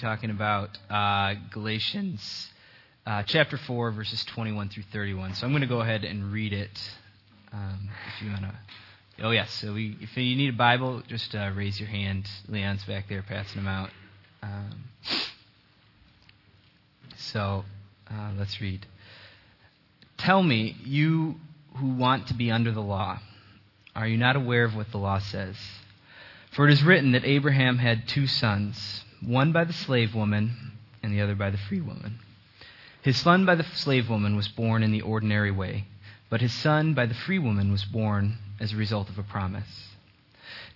talking about uh, Galatians uh, chapter 4, verses 21 through 31. So I'm going to go ahead and read it um, if you want to. Oh, yes. So we, if you need a Bible, just uh, raise your hand. Leon's back there passing them out. Um, so uh, let's read. Tell me, you who want to be under the law, are you not aware of what the law says? For it is written that Abraham had two sons, one by the slave woman and the other by the free woman. His son by the slave woman was born in the ordinary way, but his son by the free woman was born as a result of a promise.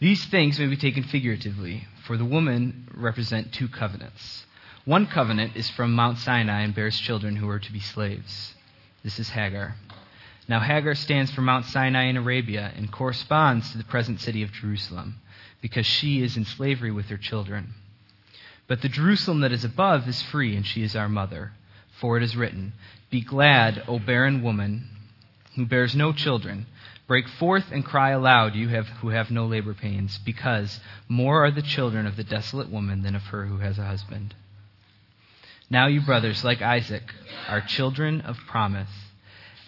These things may be taken figuratively, for the woman represent two covenants. One covenant is from Mount Sinai and bears children who are to be slaves. This is Hagar. Now, Hagar stands for Mount Sinai in Arabia and corresponds to the present city of Jerusalem because she is in slavery with her children. But the Jerusalem that is above is free, and she is our mother. For it is written, Be glad, O barren woman who bears no children. Break forth and cry aloud, you have, who have no labor pains, because more are the children of the desolate woman than of her who has a husband. Now, you brothers, like Isaac, are children of promise.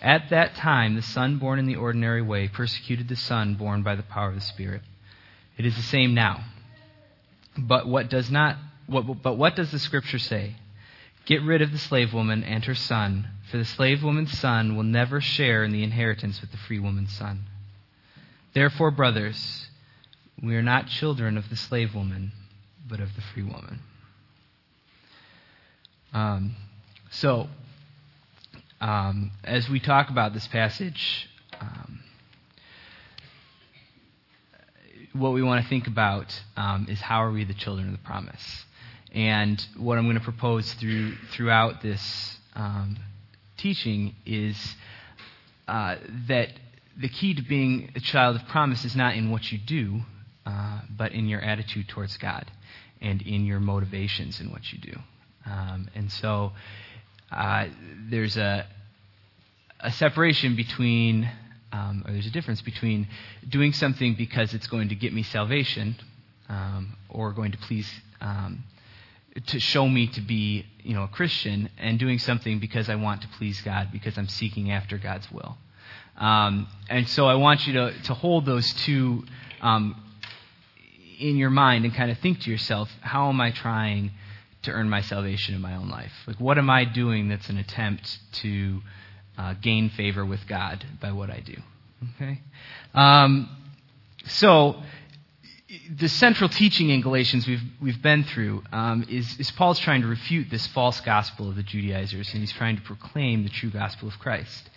At that time, the son born in the ordinary way persecuted the son born by the power of the Spirit. It is the same now. But what does not what, but what does the scripture say? Get rid of the slave woman and her son, for the slave woman's son will never share in the inheritance with the free woman's son. Therefore, brothers, we are not children of the slave woman, but of the free woman. Um, so, um, as we talk about this passage, um, what we want to think about um, is how are we the children of the promise? And what I'm going to propose through, throughout this um, teaching is uh, that the key to being a child of promise is not in what you do, uh, but in your attitude towards God and in your motivations in what you do. Um, and so uh, there's a, a separation between um, or there's a difference between doing something because it's going to get me salvation um, or going to please um, to show me to be you know a Christian and doing something because I want to please God because I'm seeking after God's will. Um, and so I want you to, to hold those two um, in your mind and kind of think to yourself, how am I trying to earn my salvation in my own life? Like, what am I doing that's an attempt to uh, gain favor with God by what I do. Okay? Um, so, the central teaching in Galatians we've, we've been through um, is, is Paul's trying to refute this false gospel of the Judaizers, and he's trying to proclaim the true gospel of Christ.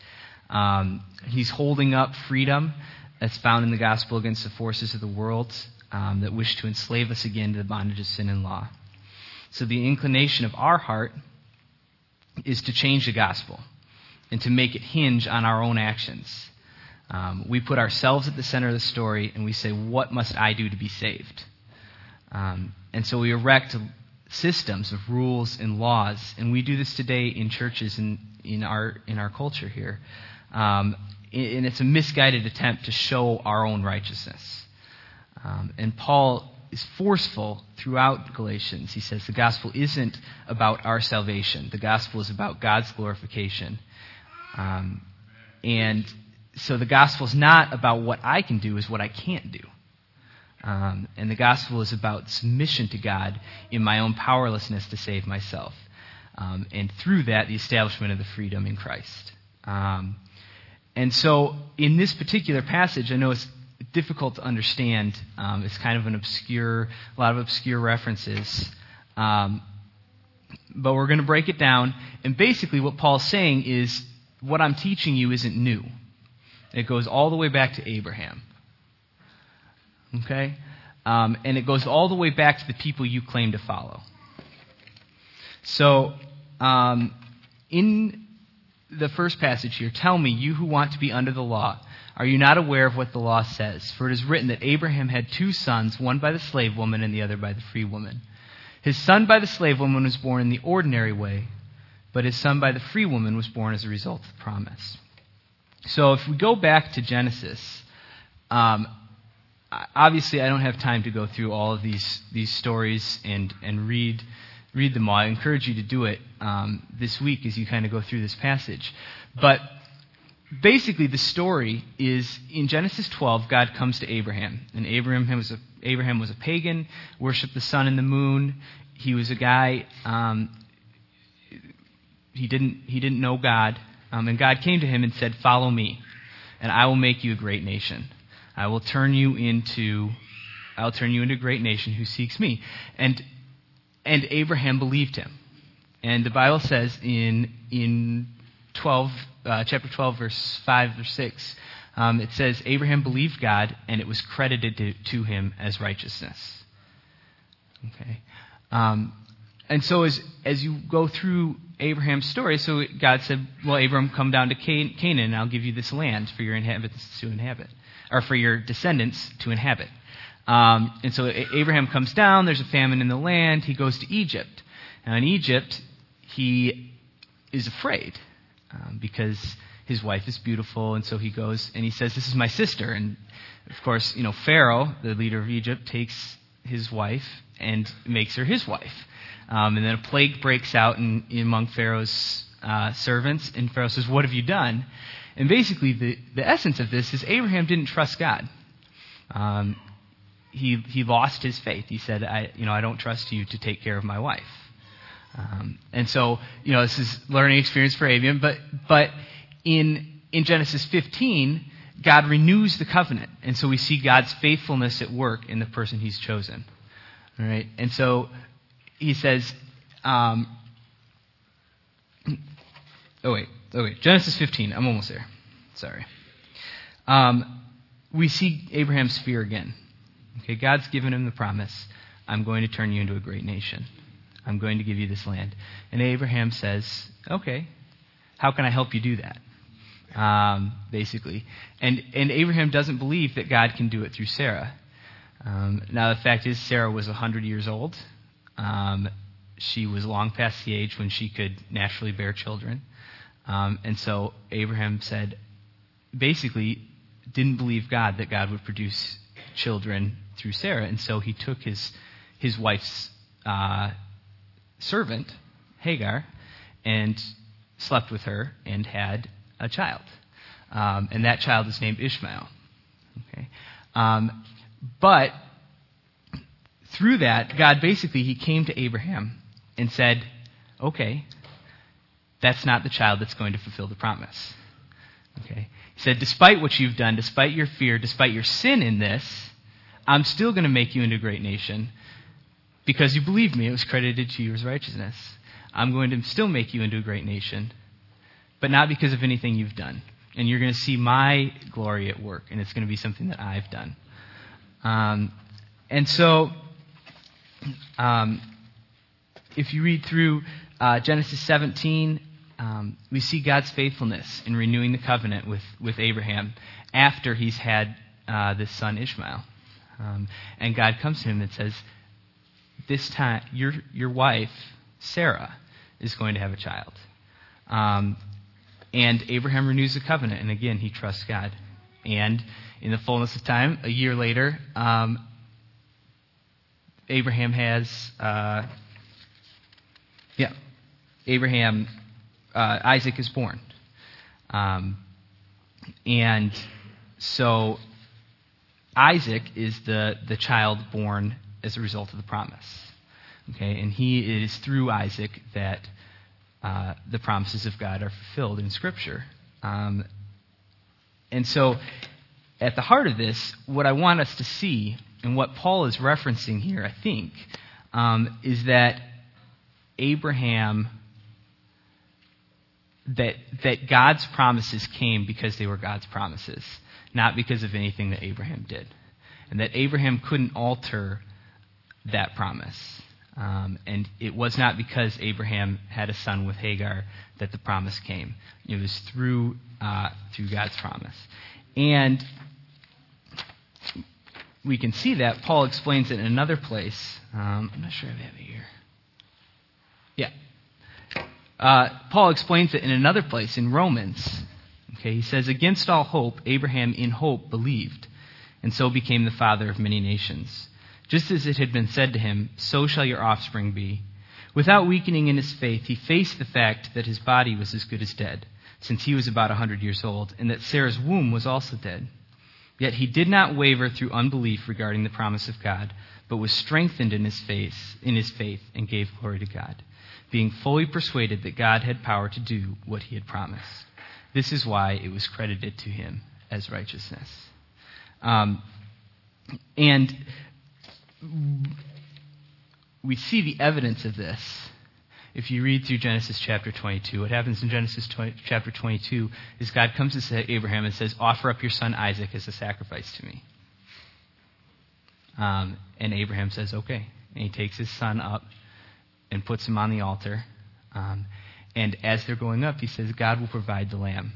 Um, he's holding up freedom that's found in the gospel against the forces of the world um, that wish to enslave us again to the bondage of sin and law. So, the inclination of our heart is to change the gospel and to make it hinge on our own actions. Um, we put ourselves at the center of the story and we say, What must I do to be saved? Um, and so we erect systems of rules and laws, and we do this today in churches and in our, in our culture here. Um, and it's a misguided attempt to show our own righteousness. Um, and Paul is forceful throughout Galatians. He says the gospel isn't about our salvation, the gospel is about God's glorification. Um, and so the gospel is not about what I can do, is what I can't do. Um, and the gospel is about submission to God in my own powerlessness to save myself. Um, and through that, the establishment of the freedom in Christ. Um, and so, in this particular passage, I know it's difficult to understand. Um, it's kind of an obscure, a lot of obscure references. Um, but we're going to break it down. And basically, what Paul's saying is what I'm teaching you isn't new. It goes all the way back to Abraham. Okay? Um, and it goes all the way back to the people you claim to follow. So, um, in the first passage here, tell me, you who want to be under the law, are you not aware of what the law says? For it is written that Abraham had two sons, one by the slave woman and the other by the free woman. His son by the slave woman was born in the ordinary way but his son by the free woman was born as a result of the promise. So if we go back to Genesis, um, obviously I don't have time to go through all of these, these stories and, and read read them all. I encourage you to do it um, this week as you kind of go through this passage. But basically, the story is in Genesis 12, God comes to Abraham. And Abraham was a, Abraham was a pagan, worshiped the sun and the moon. He was a guy, um, he, didn't, he didn't know God. Um, and God came to him and said, Follow me, and I will make you a great nation. I will turn you into I'll turn you into a great nation who seeks me. And and Abraham believed him. And the Bible says in in 12 uh, chapter 12 verse 5 or 6 um, it says Abraham believed God and it was credited to, to him as righteousness. Okay. Um, and so as as you go through Abraham's story, so God said, "Well, Abraham, come down to Canaan, and I'll give you this land for your inhabitants to inhabit, or for your descendants to inhabit." Um, and so Abraham comes down. There's a famine in the land. He goes to Egypt. Now, in Egypt, he is afraid um, because his wife is beautiful, and so he goes and he says, "This is my sister." And of course, you know Pharaoh, the leader of Egypt, takes his wife and makes her his wife. Um, and then a plague breaks out in, in among Pharaoh's uh, servants, and Pharaoh says, "What have you done?" And basically, the, the essence of this is Abraham didn't trust God. Um, he, he lost his faith. He said, I, you know, I don't trust you to take care of my wife. Um, and so, you know, this is learning experience for Abraham. But, but in, in Genesis 15, God renews the covenant. And so we see God's faithfulness at work in the person he's chosen. All right? And so he says, um, oh, wait. Oh, wait. Genesis 15. I'm almost there. Sorry. Um, we see Abraham's fear again. Okay, God's given him the promise I'm going to turn you into a great nation. I'm going to give you this land. And Abraham says, Okay, how can I help you do that? Um, basically. And, and Abraham doesn't believe that God can do it through Sarah. Um, now, the fact is, Sarah was 100 years old. Um, she was long past the age when she could naturally bear children. Um, and so Abraham said, basically, didn't believe God that God would produce children through Sarah. And so he took his, his wife's uh, servant, Hagar, and slept with her and had a child. Um, and that child is named Ishmael. Okay? Um, but through that, God basically he came to Abraham and said, "Okay, that's not the child that's going to fulfill the promise." Okay? He said, "Despite what you've done, despite your fear, despite your sin in this, I'm still going to make you into a great nation because you believed me. It was credited to you as righteousness. I'm going to still make you into a great nation, but not because of anything you've done. And you're going to see my glory at work, and it's going to be something that I've done. Um, and so, um, if you read through uh, Genesis 17, um, we see God's faithfulness in renewing the covenant with, with Abraham after he's had uh, this son Ishmael. Um, and God comes to him and says, This time, your, your wife, Sarah, is going to have a child. Um, and Abraham renews the covenant, and again, he trusts God. And in the fullness of time, a year later, um, Abraham has, uh, yeah, Abraham, uh, Isaac is born. Um, and so Isaac is the, the child born as a result of the promise. Okay, and he is through Isaac that uh, the promises of God are fulfilled in Scripture. Um, and so, at the heart of this, what I want us to see, and what Paul is referencing here, I think, um, is that Abraham, that, that God's promises came because they were God's promises not because of anything that Abraham did. And that Abraham couldn't alter that promise. Um, and it was not because Abraham had a son with Hagar that the promise came. It was through, uh, through God's promise. And we can see that. Paul explains it in another place. Um, I'm not sure I have it here. Yeah. Uh, Paul explains it in another place in Romans. Okay, he says, Against all hope, Abraham in hope believed, and so became the father of many nations. Just as it had been said to him, So shall your offspring be. Without weakening in his faith, he faced the fact that his body was as good as dead, since he was about a 100 years old, and that Sarah's womb was also dead. Yet he did not waver through unbelief regarding the promise of God, but was strengthened in his faith, in his faith and gave glory to God, being fully persuaded that God had power to do what he had promised. This is why it was credited to him as righteousness. Um, and we see the evidence of this if you read through Genesis chapter 22. What happens in Genesis 20, chapter 22 is God comes to Abraham and says, Offer up your son Isaac as a sacrifice to me. Um, and Abraham says, Okay. And he takes his son up and puts him on the altar. Um, and as they're going up, he says, God will provide the lamb.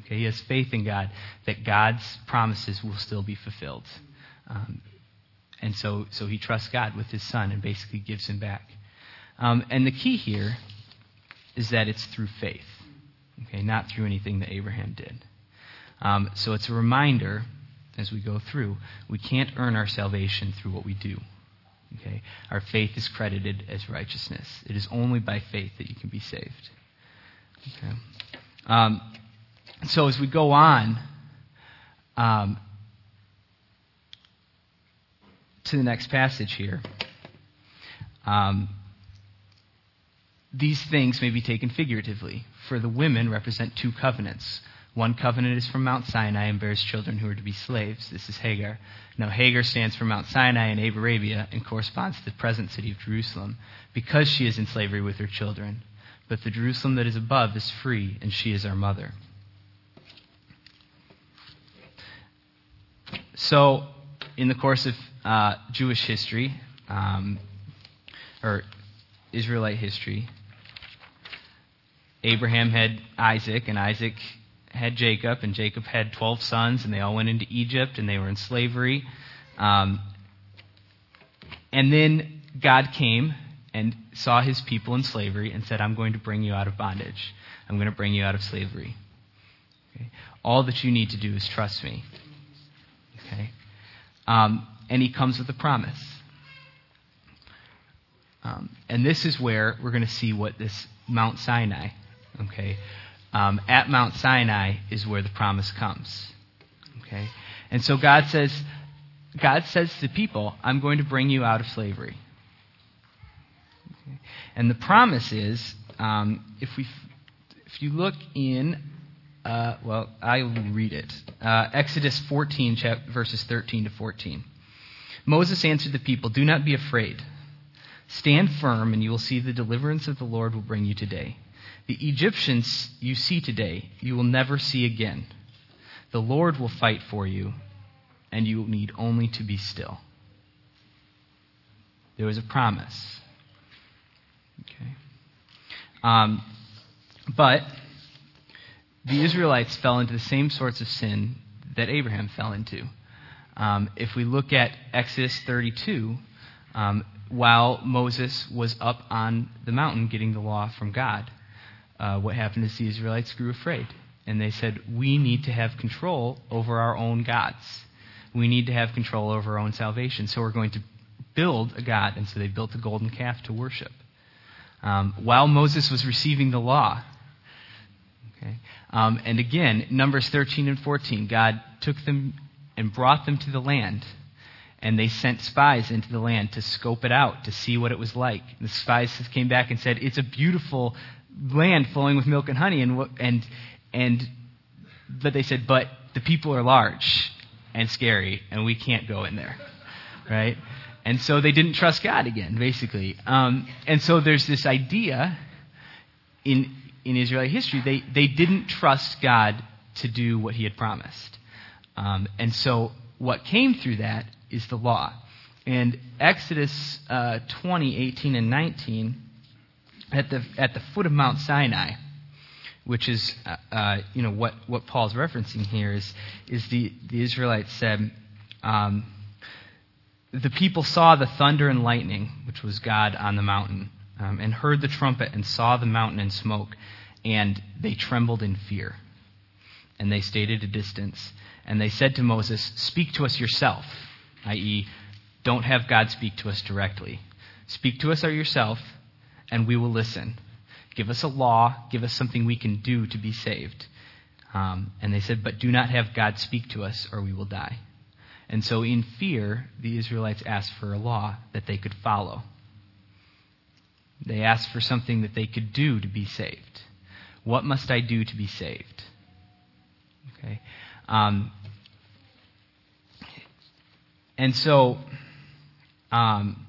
Okay, he has faith in God that God's promises will still be fulfilled. Um, and so, so he trusts God with his son and basically gives him back. Um, and the key here is that it's through faith, okay, not through anything that Abraham did. Um, so it's a reminder as we go through we can't earn our salvation through what we do. Okay? Our faith is credited as righteousness. It is only by faith that you can be saved. Okay? Um, so as we go on um, to the next passage here, um, these things may be taken figuratively. For the women represent two covenants. One covenant is from Mount Sinai and bears children who are to be slaves. This is Hagar. Now, Hagar stands for Mount Sinai in Arabia and corresponds to the present city of Jerusalem because she is in slavery with her children. But the Jerusalem that is above is free, and she is our mother. So, in the course of uh, Jewish history, um, or Israelite history, Abraham had Isaac, and Isaac had Jacob, and Jacob had 12 sons, and they all went into Egypt, and they were in slavery. Um, and then God came and saw his people in slavery and said, I'm going to bring you out of bondage. I'm going to bring you out of slavery. Okay? All that you need to do is trust me. Okay? Um, and he comes with a promise. Um, and this is where we're going to see what this Mount Sinai, okay, um, at Mount Sinai is where the promise comes. Okay? And so God says, God says to people, I'm going to bring you out of slavery. Okay? And the promise is, um, if we, if you look in, uh, well, I will read it. Uh, Exodus 14, verses 13 to 14. Moses answered the people, Do not be afraid. Stand firm, and you will see the deliverance of the Lord will bring you today. The Egyptians you see today, you will never see again. The Lord will fight for you, and you need only to be still. There was a promise. Okay. Um, but the Israelites fell into the same sorts of sin that Abraham fell into. Um, if we look at Exodus 32, um, while Moses was up on the mountain getting the law from God, uh, what happened is the Israelites grew afraid. And they said, We need to have control over our own gods. We need to have control over our own salvation. So we're going to build a God. And so they built a golden calf to worship. Um, while Moses was receiving the law, okay, um, and again, Numbers 13 and 14, God took them and brought them to the land. And they sent spies into the land to scope it out, to see what it was like. And the spies came back and said, It's a beautiful land flowing with milk and honey, and and and but they said, but the people are large and scary, and we can't go in there, right? And so they didn't trust God again, basically. Um, and so there's this idea in in Israeli history they they didn't trust God to do what He had promised, um, and so what came through that is the law. And Exodus uh, 20, 18, and 19 at the, at the foot of Mount Sinai, which is uh, uh, you know what, what Paul's referencing here is, is the, the Israelites said, um, the people saw the thunder and lightning, which was God on the mountain, um, and heard the trumpet and saw the mountain in smoke, and they trembled in fear. And they stayed at a distance. And they said to Moses, Speak to us yourself, i.e., don't have God speak to us directly. Speak to us yourself and we will listen. Give us a law, give us something we can do to be saved. Um, and they said, But do not have God speak to us, or we will die. And so, in fear, the Israelites asked for a law that they could follow. They asked for something that they could do to be saved. What must I do to be saved? Okay. Um, and so, um,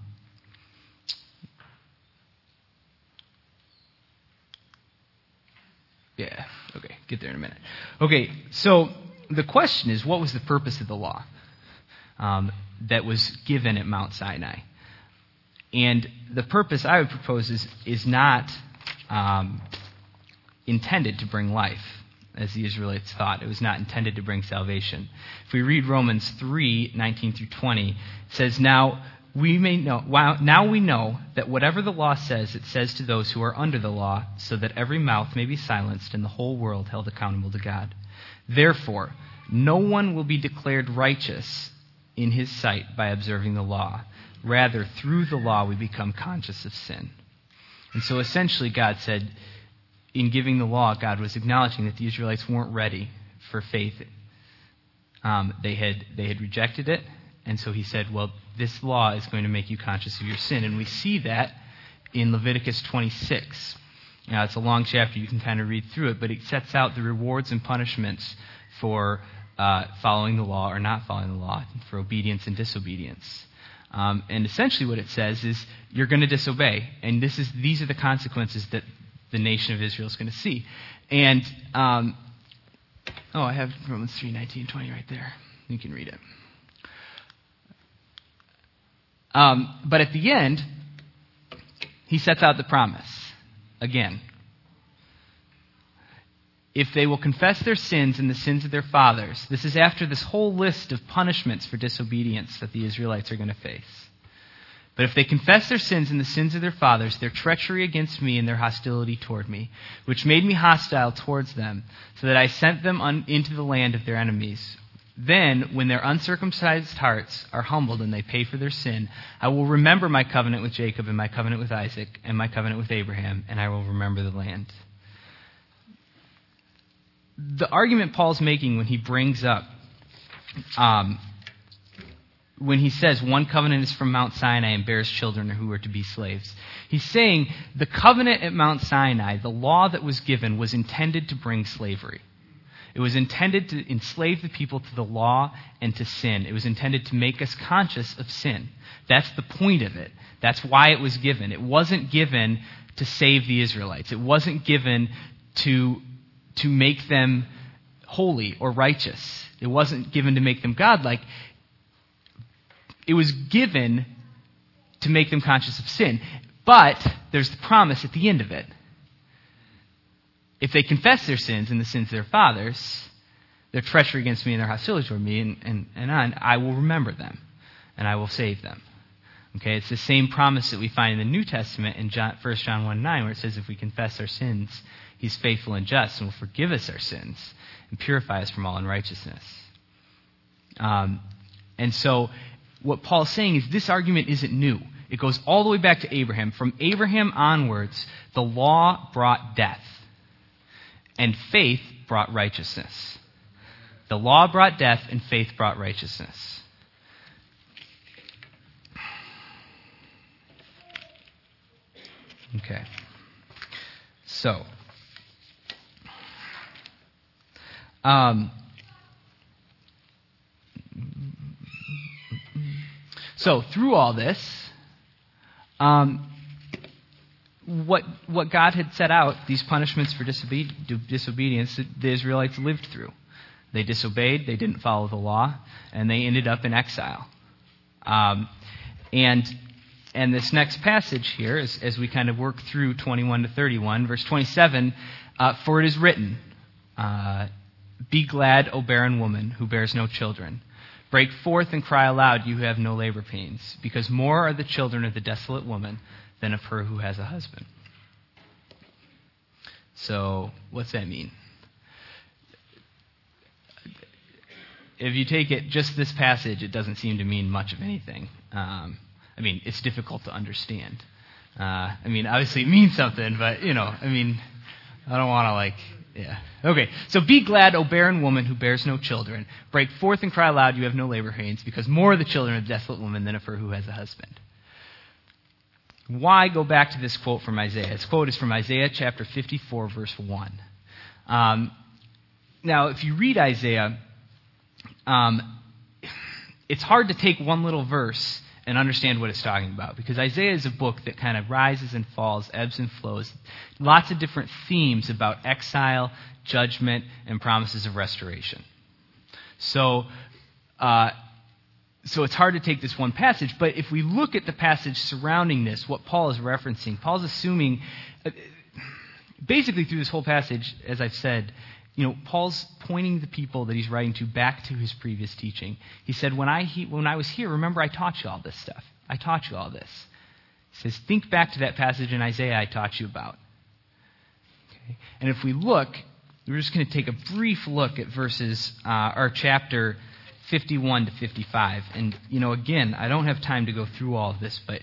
yeah, okay, get there in a minute. Okay, so the question is what was the purpose of the law um, that was given at Mount Sinai? And the purpose I would propose is, is not um, intended to bring life, as the Israelites thought. It was not intended to bring salvation. If we read Romans 3 19 through 20, it says, Now we may know now we know that whatever the law says, it says to those who are under the law, so that every mouth may be silenced and the whole world held accountable to God. Therefore, no one will be declared righteous in his sight by observing the law. Rather, through the law, we become conscious of sin. And so essentially, God said, in giving the law, God was acknowledging that the Israelites weren't ready for faith. Um, they, had, they had rejected it, and so he said, Well, this law is going to make you conscious of your sin. And we see that in Leviticus 26. Now, it's a long chapter, you can kind of read through it, but it sets out the rewards and punishments for uh, following the law or not following the law, for obedience and disobedience. Um, and essentially, what it says is you're going to disobey, and this is these are the consequences that the nation of Israel is going to see. And um, oh, I have Romans 3 19 20 right there. You can read it. Um, but at the end, he sets out the promise again if they will confess their sins and the sins of their fathers. This is after this whole list of punishments for disobedience that the Israelites are going to face. But if they confess their sins and the sins of their fathers, their treachery against me and their hostility toward me, which made me hostile towards them, so that I sent them un- into the land of their enemies, then, when their uncircumcised hearts are humbled and they pay for their sin, I will remember my covenant with Jacob and my covenant with Isaac and my covenant with Abraham, and I will remember the land the argument Paul's making when he brings up, um, when he says one covenant is from Mount Sinai and bears children who are to be slaves, he's saying the covenant at Mount Sinai, the law that was given, was intended to bring slavery. It was intended to enslave the people to the law and to sin. It was intended to make us conscious of sin. That's the point of it. That's why it was given. It wasn't given to save the Israelites. It wasn't given to to make them holy or righteous. It wasn't given to make them godlike. It was given to make them conscious of sin. But there's the promise at the end of it. If they confess their sins and the sins of their fathers, their treachery against me and their hostility toward me, and, and, and on, I will remember them and I will save them. Okay, it's the same promise that we find in the New Testament in John, 1 John 1 9, where it says, If we confess our sins, He's faithful and just and will forgive us our sins and purify us from all unrighteousness. Um, and so, what Paul's saying is this argument isn't new. It goes all the way back to Abraham. From Abraham onwards, the law brought death, and faith brought righteousness. The law brought death, and faith brought righteousness. Okay. So, Um, so, through all this, um, what, what God had set out, these punishments for disobe- disobedience, the Israelites lived through. They disobeyed, they didn't follow the law, and they ended up in exile. Um, and and this next passage here, as, as, we kind of work through 21 to 31, verse 27, uh, for it is written, uh, be glad, O barren woman who bears no children. Break forth and cry aloud, you who have no labor pains, because more are the children of the desolate woman than of her who has a husband. So, what's that mean? If you take it just this passage, it doesn't seem to mean much of anything. Um, I mean, it's difficult to understand. Uh, I mean, obviously it means something, but, you know, I mean, I don't want to, like, yeah. Okay, so be glad, O barren woman who bears no children. Break forth and cry aloud, you have no labor pains, because more are the children of desolate woman than of her who has a husband. Why go back to this quote from Isaiah? This quote is from Isaiah chapter 54, verse 1. Um, now, if you read Isaiah, um, it's hard to take one little verse and understand what it's talking about because Isaiah is a book that kind of rises and falls, ebbs and flows. Lots of different themes about exile, judgment, and promises of restoration. So, uh, so it's hard to take this one passage, but if we look at the passage surrounding this, what Paul is referencing, Paul's assuming, uh, basically through this whole passage, as I've said, you know, Paul's pointing the people that he's writing to back to his previous teaching. He said, when I, he, when I was here, remember I taught you all this stuff. I taught you all this. He says, think back to that passage in Isaiah I taught you about. Okay? And if we look, we're just going to take a brief look at verses, uh, or chapter 51 to 55. And, you know, again, I don't have time to go through all of this, but,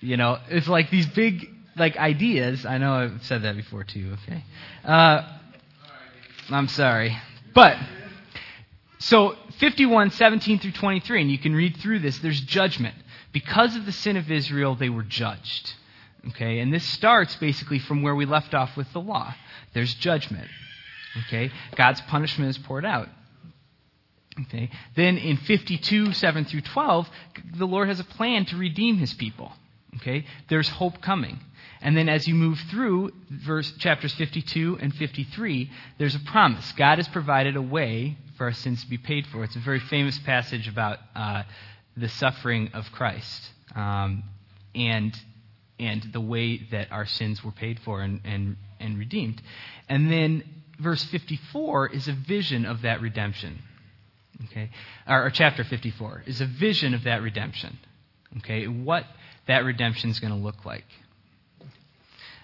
you know, it's like these big, like, ideas. I know I've said that before, too, okay? Uh, I'm sorry. But, so 51, 17 through 23, and you can read through this, there's judgment. Because of the sin of Israel, they were judged. Okay, and this starts basically from where we left off with the law. There's judgment. Okay, God's punishment is poured out. Okay, then in 52, 7 through 12, the Lord has a plan to redeem his people. Okay, there's hope coming. And then as you move through verse, chapters 52 and 53, there's a promise. God has provided a way for our sins to be paid for. It's a very famous passage about uh, the suffering of Christ um, and, and the way that our sins were paid for and, and, and redeemed. And then verse 54 is a vision of that redemption. Okay? Or, or chapter 54 is a vision of that redemption. Okay? What that redemption is going to look like.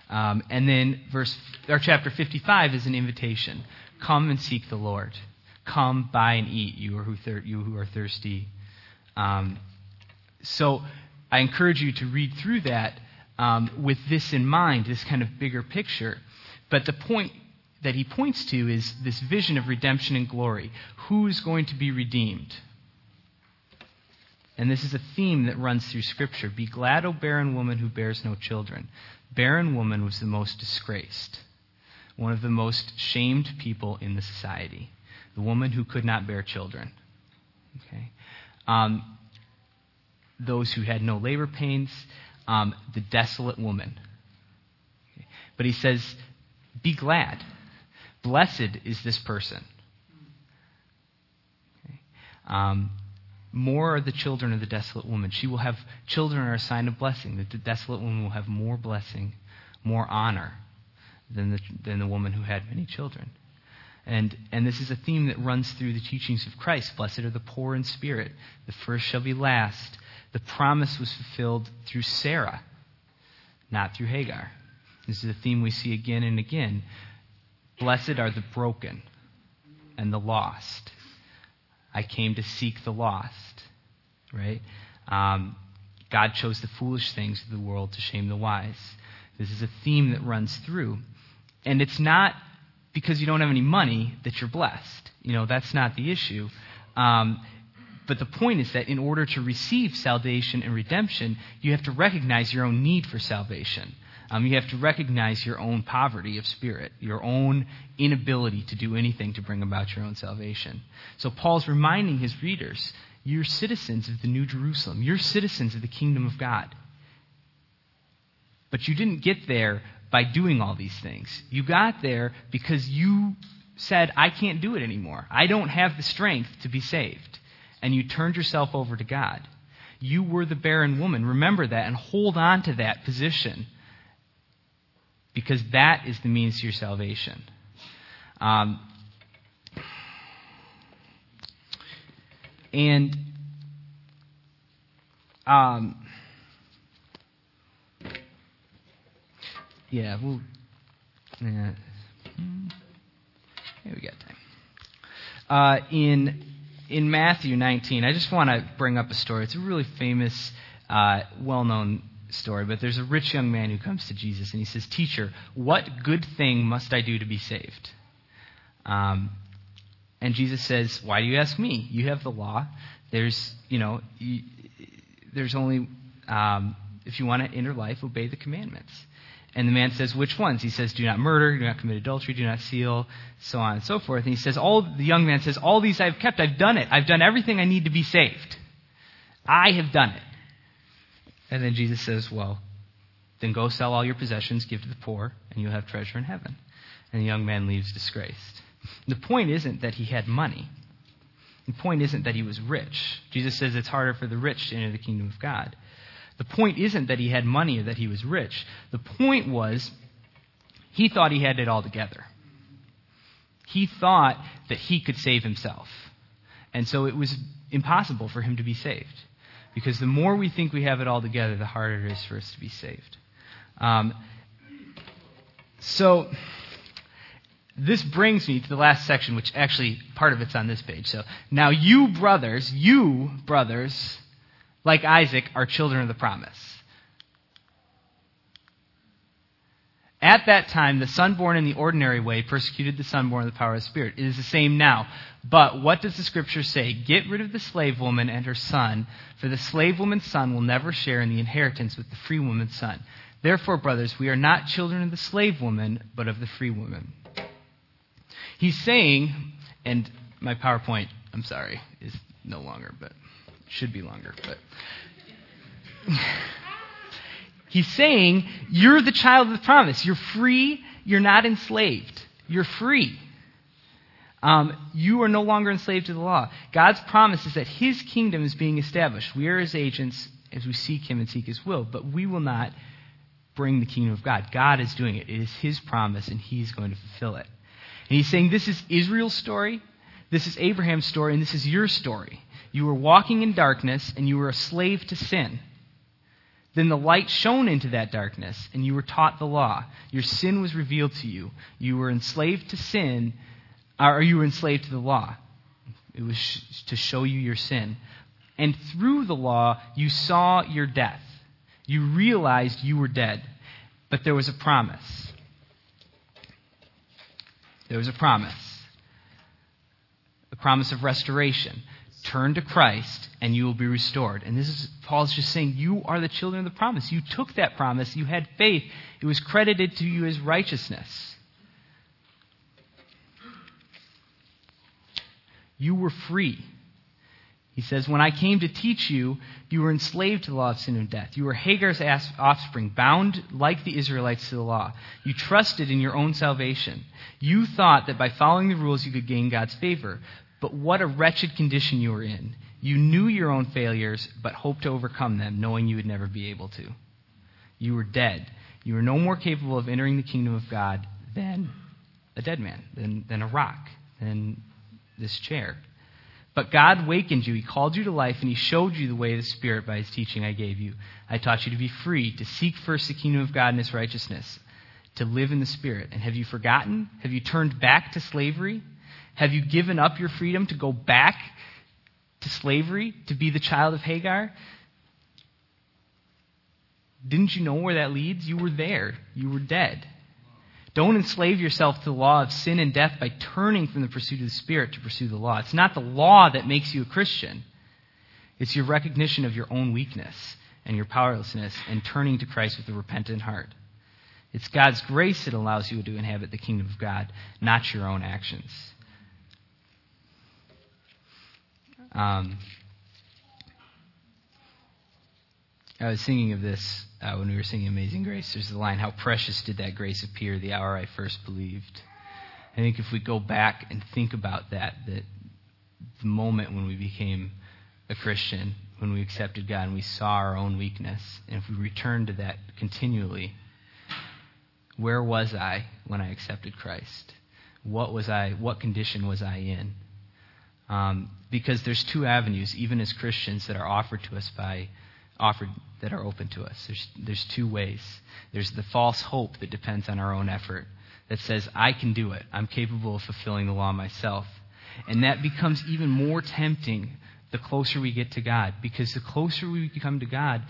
Um, and then verse or chapter 55 is an invitation. Come and seek the Lord. Come, buy and eat, you who, thir- you who are thirsty. Um, so I encourage you to read through that um, with this in mind, this kind of bigger picture. But the point that he points to is this vision of redemption and glory. Who's going to be redeemed? And this is a theme that runs through Scripture. Be glad, O barren woman who bears no children barren woman was the most disgraced, one of the most shamed people in the society, the woman who could not bear children. Okay? Um, those who had no labor pains, um, the desolate woman. But he says, Be glad. Blessed is this person. Um, more are the children of the desolate woman. She will have children are a sign of blessing. The desolate woman will have more blessing, more honor than the, than the woman who had many children. And, and this is a theme that runs through the teachings of Christ. Blessed are the poor in spirit. The first shall be last. The promise was fulfilled through Sarah, not through Hagar. This is a theme we see again and again. Blessed are the broken and the lost. I came to seek the lost, right? Um, God chose the foolish things of the world to shame the wise. This is a theme that runs through. And it's not because you don't have any money that you're blessed. You know, that's not the issue. Um, but the point is that in order to receive salvation and redemption, you have to recognize your own need for salvation. Um, you have to recognize your own poverty of spirit, your own inability to do anything to bring about your own salvation. So Paul's reminding his readers you're citizens of the New Jerusalem, you're citizens of the kingdom of God. But you didn't get there by doing all these things. You got there because you said, I can't do it anymore. I don't have the strength to be saved. And you turned yourself over to God. You were the barren woman. Remember that and hold on to that position because that is the means to your salvation. Um, and um, yeah, we'll. Yeah, yeah, we got time. Uh, in in Matthew 19, I just want to bring up a story. It's a really famous, uh, well-known story, but there's a rich young man who comes to Jesus and he says, Teacher, what good thing must I do to be saved? Um, and Jesus says, Why do you ask me? You have the law. There's, you know, you, there's only, um, if you want to enter life, obey the commandments. And the man says, Which ones? He says, Do not murder, do not commit adultery, do not steal, so on and so forth. And he says, All the young man says, All these I've kept. I've done it. I've done everything I need to be saved. I have done it. And then Jesus says, Well, then go sell all your possessions, give to the poor, and you'll have treasure in heaven. And the young man leaves disgraced. The point isn't that he had money. The point isn't that he was rich. Jesus says it's harder for the rich to enter the kingdom of God. The point isn't that he had money or that he was rich. The point was he thought he had it all together. He thought that he could save himself. And so it was impossible for him to be saved. Because the more we think we have it all together, the harder it is for us to be saved. Um, so, this brings me to the last section, which actually part of it's on this page. So, now you brothers, you brothers, like Isaac, are children of the promise. At that time, the son born in the ordinary way persecuted the son born in the power of the Spirit. It is the same now. But what does the Scripture say? Get rid of the slave woman and her son, for the slave woman's son will never share in the inheritance with the free woman's son. Therefore, brothers, we are not children of the slave woman, but of the free woman. He's saying, and my PowerPoint, I'm sorry, is no longer, but should be longer, but. He's saying, You're the child of the promise. You're free. You're not enslaved. You're free. Um, you are no longer enslaved to the law. God's promise is that His kingdom is being established. We are His agents as we seek Him and seek His will, but we will not bring the kingdom of God. God is doing it. It is His promise, and He's going to fulfill it. And He's saying, This is Israel's story, this is Abraham's story, and this is your story. You were walking in darkness, and you were a slave to sin. Then the light shone into that darkness, and you were taught the law. Your sin was revealed to you. You were enslaved to sin, or you were enslaved to the law. It was to show you your sin. And through the law, you saw your death. You realized you were dead. But there was a promise. There was a promise. The promise of restoration. Turn to Christ and you will be restored. And this is Paul's just saying you are the children of the promise. You took that promise, you had faith, it was credited to you as righteousness. You were free. He says, When I came to teach you, you were enslaved to the law of sin and death. You were Hagar's offspring, bound like the Israelites to the law. You trusted in your own salvation. You thought that by following the rules you could gain God's favor. But what a wretched condition you were in. You knew your own failures, but hoped to overcome them, knowing you would never be able to. You were dead. You were no more capable of entering the kingdom of God than a dead man, than, than a rock, than this chair. But God wakened you. He called you to life, and He showed you the way of the Spirit by His teaching I gave you. I taught you to be free, to seek first the kingdom of God and His righteousness, to live in the Spirit. And have you forgotten? Have you turned back to slavery? Have you given up your freedom to go back to slavery, to be the child of Hagar? Didn't you know where that leads? You were there. You were dead. Don't enslave yourself to the law of sin and death by turning from the pursuit of the Spirit to pursue the law. It's not the law that makes you a Christian, it's your recognition of your own weakness and your powerlessness and turning to Christ with a repentant heart. It's God's grace that allows you to inhabit the kingdom of God, not your own actions. Um, I was thinking of this uh, when we were singing Amazing Grace. There's the line, How precious did that grace appear the hour I first believed. I think if we go back and think about that, that the moment when we became a Christian, when we accepted God and we saw our own weakness, and if we return to that continually, where was I when I accepted Christ? What was I? What condition was I in? Um, because there's two avenues, even as Christians, that are offered to us by offered that are open to us. There's there's two ways. There's the false hope that depends on our own effort that says I can do it. I'm capable of fulfilling the law myself. And that becomes even more tempting the closer we get to God because the closer we come to God,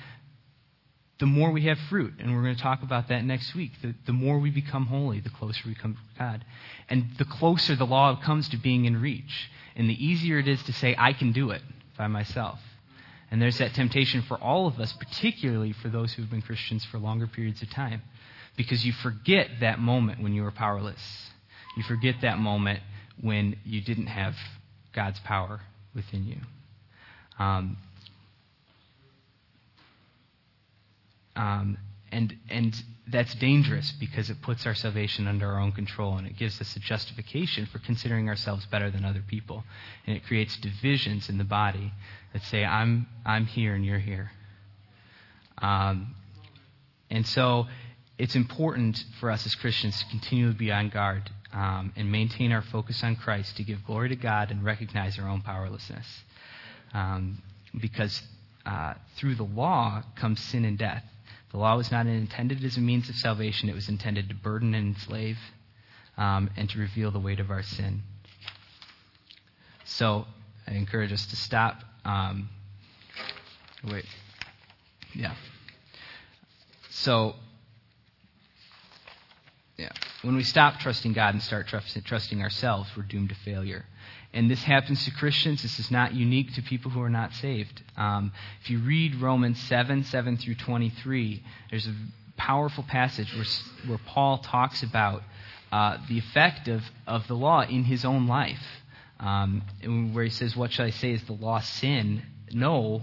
the more we have fruit, and we're going to talk about that next week, the, the more we become holy, the closer we come to God. And the closer the law comes to being in reach. And the easier it is to say, I can do it by myself. And there's that temptation for all of us, particularly for those who've been Christians for longer periods of time, because you forget that moment when you were powerless. You forget that moment when you didn't have God's power within you. Um, um, and, and that's dangerous because it puts our salvation under our own control and it gives us a justification for considering ourselves better than other people. And it creates divisions in the body that say, I'm, I'm here and you're here. Um, and so it's important for us as Christians to continue to be on guard um, and maintain our focus on Christ to give glory to God and recognize our own powerlessness. Um, because uh, through the law comes sin and death. The law was not intended as a means of salvation, it was intended to burden and enslave um, and to reveal the weight of our sin. So I encourage us to stop. Um, wait. Yeah. So, yeah. When we stop trusting God and start trusting ourselves, we're doomed to failure. And this happens to Christians. This is not unique to people who are not saved. Um, if you read Romans 7 7 through 23, there's a powerful passage where, where Paul talks about uh, the effect of, of the law in his own life. Um, where he says, What shall I say? Is the law sin? No.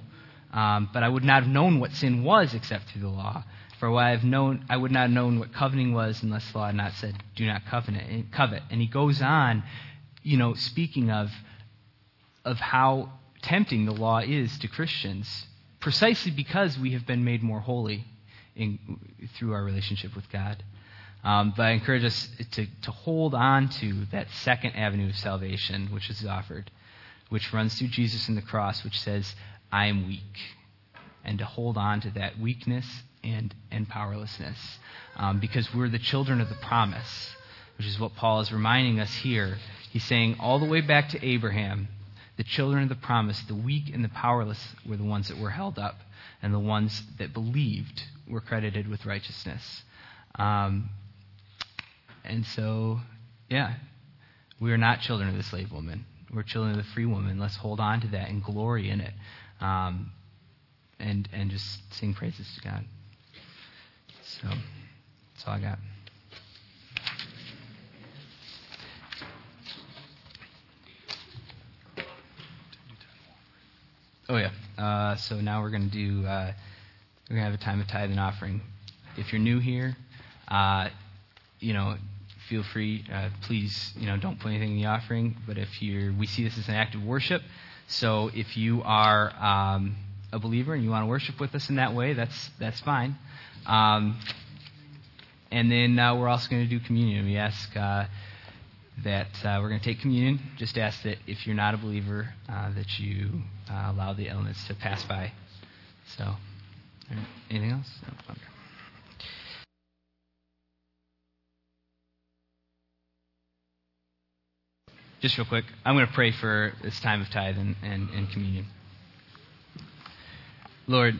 Um, but I would not have known what sin was except through the law. For I have known, I would not have known what coveting was unless the law had not said, "Do not covenant, covet." And he goes on you know, speaking of, of how tempting the law is to Christians, precisely because we have been made more holy in, through our relationship with God. Um, but I encourage us to, to hold on to that second avenue of salvation, which is offered, which runs through Jesus and the cross, which says, I am weak. And to hold on to that weakness and, and powerlessness. Um, because we're the children of the promise, which is what Paul is reminding us here He's saying all the way back to Abraham, the children of the promise, the weak and the powerless, were the ones that were held up, and the ones that believed were credited with righteousness. Um, and so, yeah, we are not children of the slave woman. We're children of the free woman. Let's hold on to that and glory in it, um, and and just sing praises to God. So that's all I got. Oh, yeah. Uh, so now we're going to do, uh, we're going to have a time of tithe and offering. If you're new here, uh, you know, feel free, uh, please, you know, don't put anything in the offering. But if you're, we see this as an act of worship. So if you are um, a believer and you want to worship with us in that way, that's, that's fine. Um, and then uh, we're also going to do communion. We ask uh, that we're going to take communion. Just ask that if you're not a believer, that you uh, allow the elements to pass by. So, anything else? No? Okay. Just real quick, I'm going to pray for this time of tithe and, and, and communion. Lord,